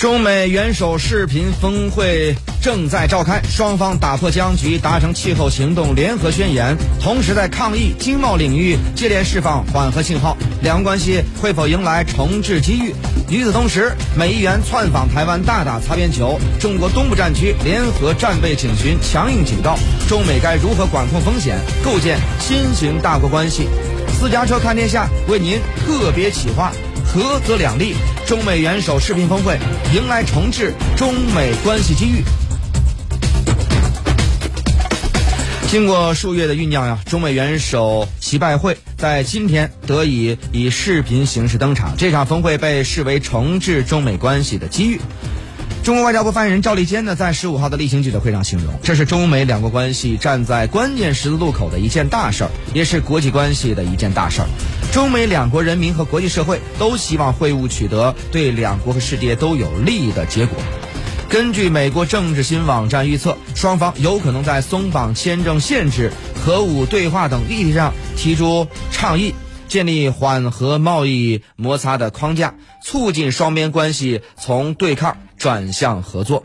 中美元首视频峰会正在召开，双方打破僵局，达成气候行动联合宣言，同时在抗疫、经贸领域接连释放缓和信号。两国关系会否迎来重置机遇？与此同时，美议员窜访台湾，大打擦边球。中国东部战区联合战备警巡强硬警告，中美该如何管控风险，构建新型大国关系？私家车看天下为您特别企划。合则两利，中美元首视频峰会迎来重置中美关系机遇。经过数月的酝酿呀，中美元首习拜会在今天得以以视频形式登场。这场峰会被视为重置中美关系的机遇。中国外交部发言人赵立坚呢，在十五号的例行记者会上形容，这是中美两国关系站在关键十字路口的一件大事儿，也是国际关系的一件大事儿。中美两国人民和国际社会都希望会晤取得对两国和世界都有利益的结果。根据美国政治新网站预测，双方有可能在松绑签证限制、核武对话等议题上提出倡议。建立缓和贸易摩擦的框架，促进双边关系从对抗转向合作。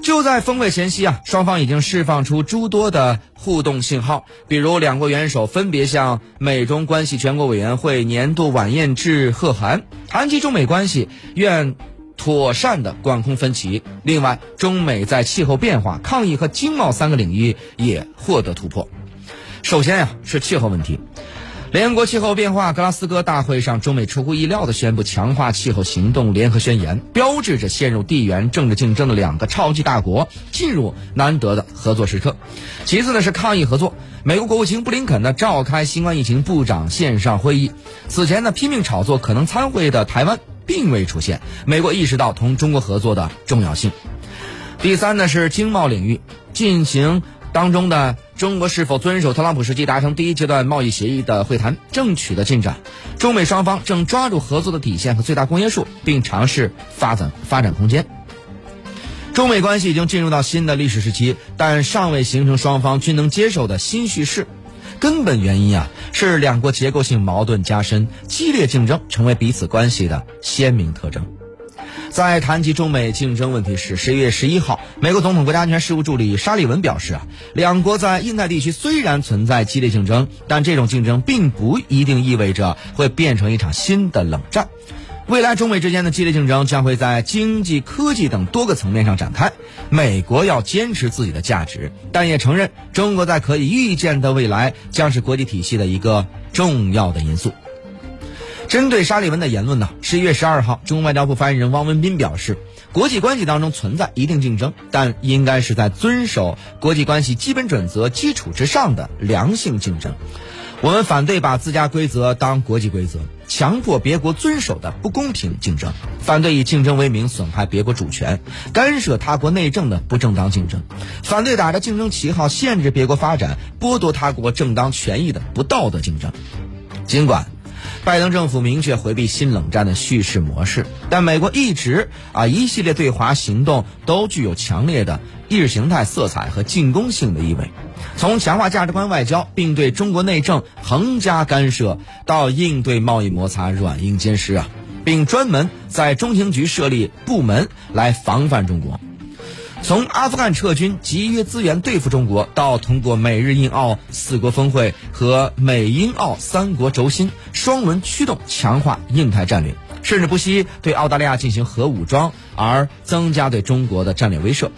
就在峰会前夕啊，双方已经释放出诸多的互动信号，比如两国元首分别向美中关系全国委员会年度晚宴致贺函，谈及中美关系，愿妥善的管控分歧。另外，中美在气候变化、抗疫和经贸三个领域也获得突破。首先呀，是气候问题。联合国气候变化格拉斯哥大会上，中美出乎意料地宣布强化气候行动联合宣言，标志着陷入地缘政治竞争的两个超级大国进入难得的合作时刻。其次呢是抗疫合作，美国国务卿布林肯呢召开新冠疫情部长线上会议，此前呢拼命炒作可能参会的台湾并未出现，美国意识到同中国合作的重要性。第三呢是经贸领域进行。当中的中国是否遵守特朗普时期达成第一阶段贸易协议的会谈正取得进展，中美双方正抓住合作的底线和最大公约数，并尝试发展发展空间。中美关系已经进入到新的历史时期，但尚未形成双方均能接受的新叙事。根本原因啊，是两国结构性矛盾加深，激烈竞争成为彼此关系的鲜明特征。在谈及中美竞争问题时，十一月十一号，美国总统国家安全事务助理沙利文表示啊，两国在印太地区虽然存在激烈竞争，但这种竞争并不一定意味着会变成一场新的冷战。未来中美之间的激烈竞争将会在经济、科技等多个层面上展开。美国要坚持自己的价值，但也承认中国在可以预见的未来将是国际体系的一个重要的因素。针对沙利文的言论呢，十一月十二号，中国外交部发言人汪文斌表示，国际关系当中存在一定竞争，但应该是在遵守国际关系基本准则基础之上的良性竞争。我们反对把自家规则当国际规则，强迫别国遵守的不公平竞争；反对以竞争为名损害别国主权、干涉他国内政的不正当竞争；反对打着竞争旗号限制别国发展、剥夺他国正当权益的不道德竞争。尽管。拜登政府明确回避新冷战的叙事模式，但美国一直啊一系列对华行动都具有强烈的意识形态色彩和进攻性的意味。从强化价值观外交并对中国内政横加干涉，到应对贸易摩擦软硬兼施啊，并专门在中情局设立部门来防范中国。从阿富汗撤军、集约资源对付中国，到通过美日印澳四国峰会和美英澳三国轴心双轮驱动强化印太战略，甚至不惜对澳大利亚进行核武装，而增加对中国的战略威慑。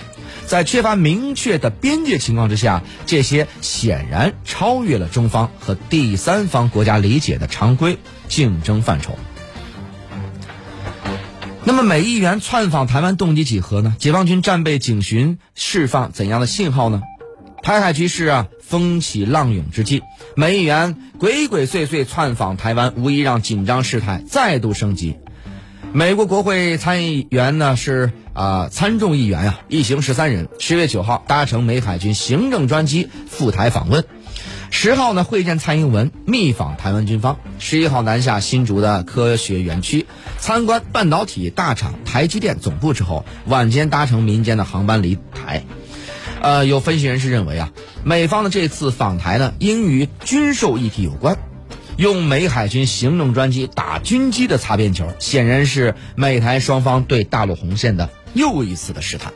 在缺乏明确的边界情况之下，这些显然超越了中方和第三方国家理解的常规竞争范畴。那么，美议员窜访台湾动机几何呢？解放军战备警巡释放怎样的信号呢？台海局势啊，风起浪涌之际，美议员鬼鬼祟祟窜访台湾，无疑让紧张事态再度升级。美国国会参议员呢是啊参众议员呀，一行十三人，十月九号搭乘美海军行政专机赴台访问。十号呢会见蔡英文，密访台湾军方。十一号南下新竹的科学园区，参观半导体大厂台积电总部之后，晚间搭乘民间的航班离台。呃，有分析人士认为啊，美方的这次访台呢，应与军售议题有关。用美海军行动专机打军机的擦边球，显然是美台双方对大陆红线的又一次的试探。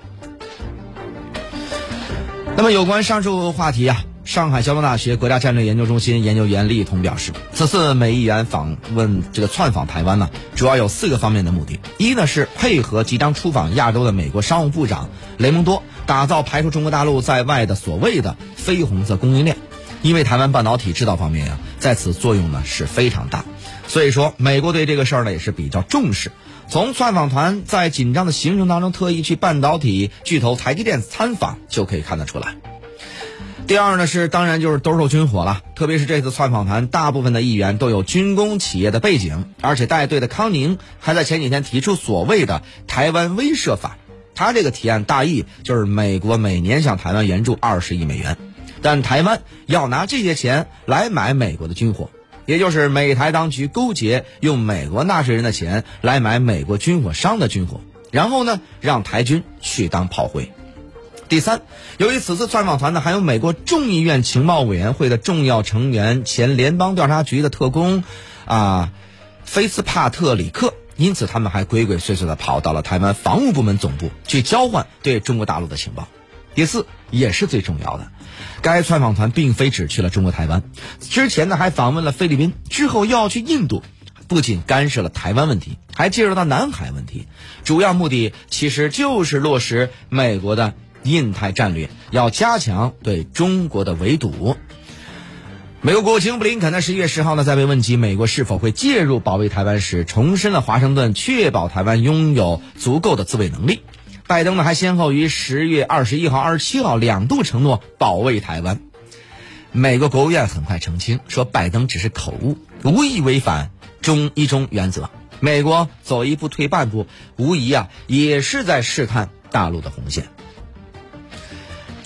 那么，有关上述话题啊，上海交通大学国家战略研究中心研究员李彤表示，此次美议员访问这个窜访台湾呢，主要有四个方面的目的：一呢是配合即将出访亚洲的美国商务部长雷蒙多，打造排除中国大陆在外的所谓的非红色供应链。因为台湾半导体制造方面呀，在此作用呢是非常大，所以说美国对这个事儿呢也是比较重视。从窜访团在紧张的行程当中特意去半导体巨头台积电参访就可以看得出来。第二呢是当然就是兜售军火了，特别是这次窜访团大部分的议员都有军工企业的背景，而且带队的康宁还在前几天提出所谓的台湾威慑法，他这个提案大意就是美国每年向台湾援助二十亿美元。但台湾要拿这些钱来买美国的军火，也就是美台当局勾结，用美国纳税人的钱来买美国军火商的军火，然后呢，让台军去当炮灰。第三，由于此次窜访团呢，还有美国众议院情报委员会的重要成员、前联邦调查局的特工，啊，菲斯帕特里克，因此他们还鬼鬼祟祟的跑到了台湾防务部门总部去交换对中国大陆的情报。第四，也是最重要的。该窜访团并非只去了中国台湾，之前呢还访问了菲律宾，之后又要去印度，不仅干涉了台湾问题，还介入到南海问题，主要目的其实就是落实美国的印太战略，要加强对中国的围堵。美国国务卿布林肯呢十一月十号呢在被问及美国是否会介入保卫台湾时，重申了华盛顿确保台湾拥有足够的自卫能力。拜登呢还先后于十月二十一号、二十七号两度承诺保卫台湾。美国国务院很快澄清说，拜登只是口误，无意违反中一中原则。美国走一步退半步，无疑啊也是在试探大陆的红线。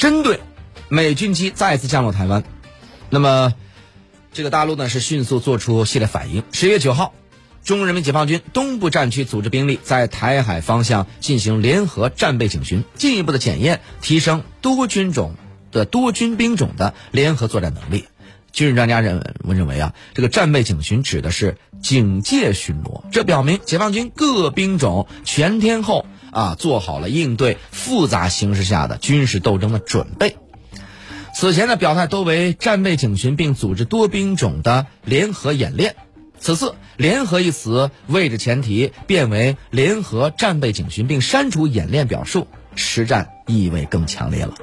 针对美军机再次降落台湾，那么这个大陆呢是迅速做出系列反应。十月九号。中国人民解放军东部战区组织兵力在台海方向进行联合战备警巡，进一步的检验提升多军种的多军兵种的联合作战能力。军事专家认为我认为啊，这个战备警巡指的是警戒巡逻，这表明解放军各兵种全天候啊做好了应对复杂形势下的军事斗争的准备。此前的表态多为战备警巡并组织多兵种的联合演练。此次“联合”一词位置前提变为联合战备警巡，并删除演练表述，实战意味更强烈了。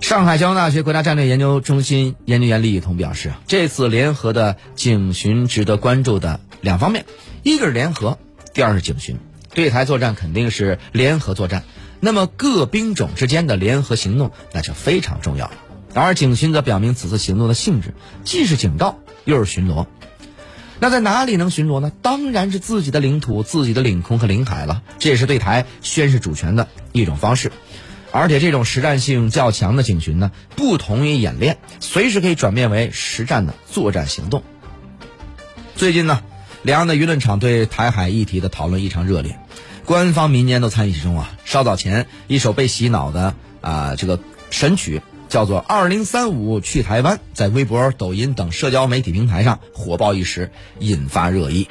上海交通大学国家战略研究中心研究员李雨桐表示，这次联合的警巡值得关注的两方面，一个是联合，第二是警巡。对台作战肯定是联合作战，那么各兵种之间的联合行动那就非常重要了。而警巡则表明此次行动的性质，既是警告，又是巡逻。那在哪里能巡逻呢？当然是自己的领土、自己的领空和领海了。这也是对台宣示主权的一种方式。而且这种实战性较强的警巡呢，不同于演练，随时可以转变为实战的作战行动。最近呢，两岸的舆论场对台海议题的讨论异常热烈，官方、民间都参与其中啊。稍早前，一首被洗脑的啊这个神曲。叫做“二零三五去台湾”在微博、抖音等社交媒体平台上火爆一时，引发热议。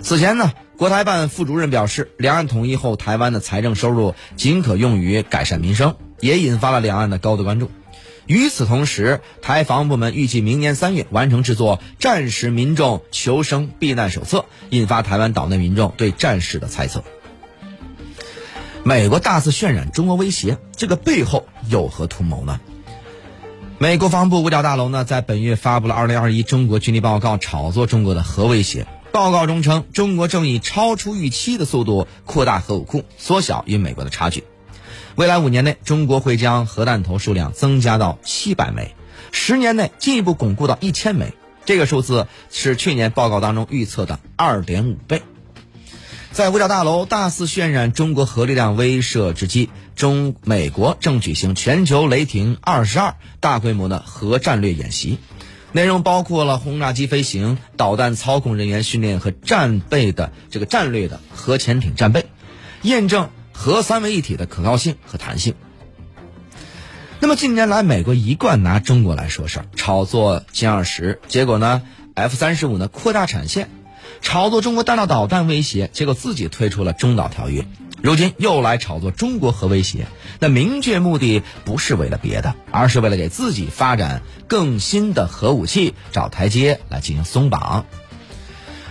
此前呢，国台办副主任表示，两岸统一后，台湾的财政收入仅可用于改善民生，也引发了两岸的高度关注。与此同时，台防部门预计明年三月完成制作《战时民众求生避难手册》，引发台湾岛内民众对战事的猜测。美国大肆渲染中国威胁，这个背后有何图谋呢？美国防部五角大楼呢，在本月发布了《二零二一中国军力报告》，炒作中国的核威胁。报告中称，中国正以超出预期的速度扩大核武库，缩小与美国的差距。未来五年内，中国会将核弹头数量增加到七百枚，十年内进一步巩固到一千枚。这个数字是去年报告当中预测的二点五倍。在五角大楼大肆渲染中国核力量威慑之际，中美国正举行全球雷霆二十二大规模的核战略演习，内容包括了轰炸机飞行、导弹操控人员训练和战备的这个战略的核潜艇战备，验证核三位一体的可靠性和弹性。那么近年来，美国一贯拿中国来说事儿，炒作歼二十，结果呢，F 三十五呢扩大产线，炒作中国弹道导弹威胁，结果自己推出了中导条约。如今又来炒作中国核威胁，那明确目的不是为了别的，而是为了给自己发展更新的核武器找台阶来进行松绑。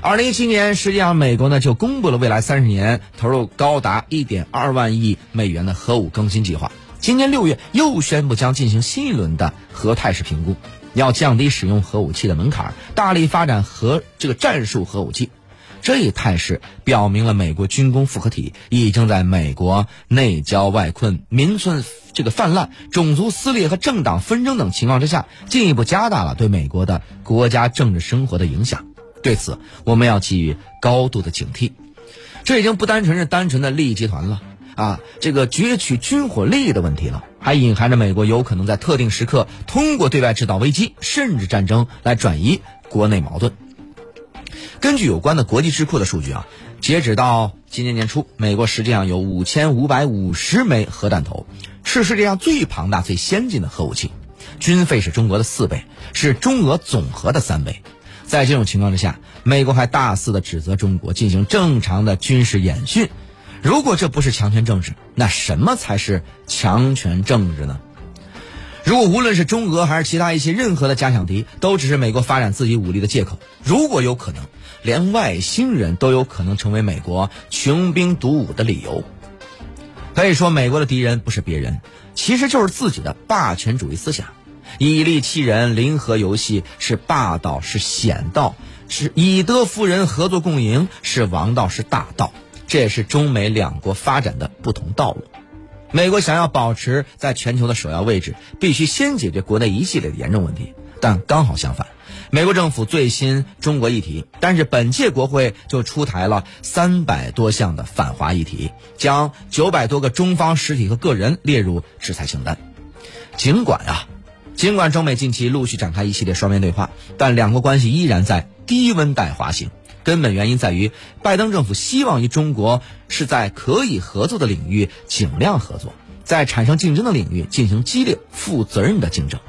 二零一七年，实际上美国呢就公布了未来三十年投入高达一点二万亿美元的核武更新计划。今年六月又宣布将进行新一轮的核态势评估，要降低使用核武器的门槛，大力发展核这个战术核武器。这一态势表明了美国军工复合体已经在美国内交外困、民村这个泛滥、种族撕裂和政党纷争等情况之下，进一步加大了对美国的国家政治生活的影响。对此，我们要给予高度的警惕。这已经不单纯是单纯的利益集团了啊，这个攫取军火利益的问题了，还隐含着美国有可能在特定时刻通过对外制造危机甚至战争来转移国内矛盾。根据有关的国际智库的数据啊，截止到今年年初，美国实际上有五千五百五十枚核弹头，是世界上最庞大、最先进的核武器，军费是中国的四倍，是中俄总和的三倍。在这种情况之下，美国还大肆的指责中国进行正常的军事演训。如果这不是强权政治，那什么才是强权政治呢？如果无论是中俄还是其他一些任何的假想敌，都只是美国发展自己武力的借口，如果有可能，连外星人都有可能成为美国穷兵黩武的理由。可以说，美国的敌人不是别人，其实就是自己的霸权主义思想，以利欺人，零和游戏是霸道，是险道，是以德服人，合作共赢是王道，是大道。这也是中美两国发展的不同道路。美国想要保持在全球的首要位置，必须先解决国内一系列的严重问题。但刚好相反，美国政府最新中国议题，但是本届国会就出台了三百多项的反华议题，将九百多个中方实体和个人列入制裁清单。尽管啊，尽管中美近期陆续展开一系列双边对话，但两国关系依然在低温带滑行。根本原因在于，拜登政府希望与中国是在可以合作的领域尽量合作，在产生竞争的领域进行激烈、负责任的竞争，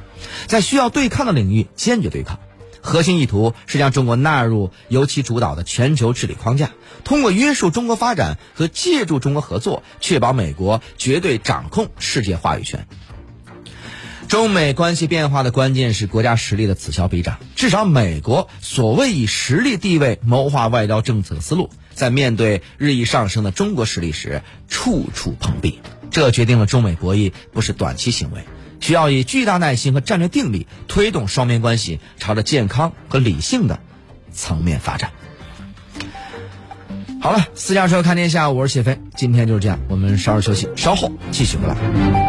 在需要对抗的领域坚决对抗。核心意图是将中国纳入由其主导的全球治理框架，通过约束中国发展和借助中国合作，确保美国绝对掌控世界话语权。中美关系变化的关键是国家实力的此消彼长。至少，美国所谓以实力地位谋划外交政策的思路，在面对日益上升的中国实力时，处处碰壁。这决定了中美博弈不是短期行为，需要以巨大耐心和战略定力推动双边关系朝着健康和理性的层面发展。好了，私家车看天下，我是谢飞，今天就是这样，我们稍事休息，稍后继续回来。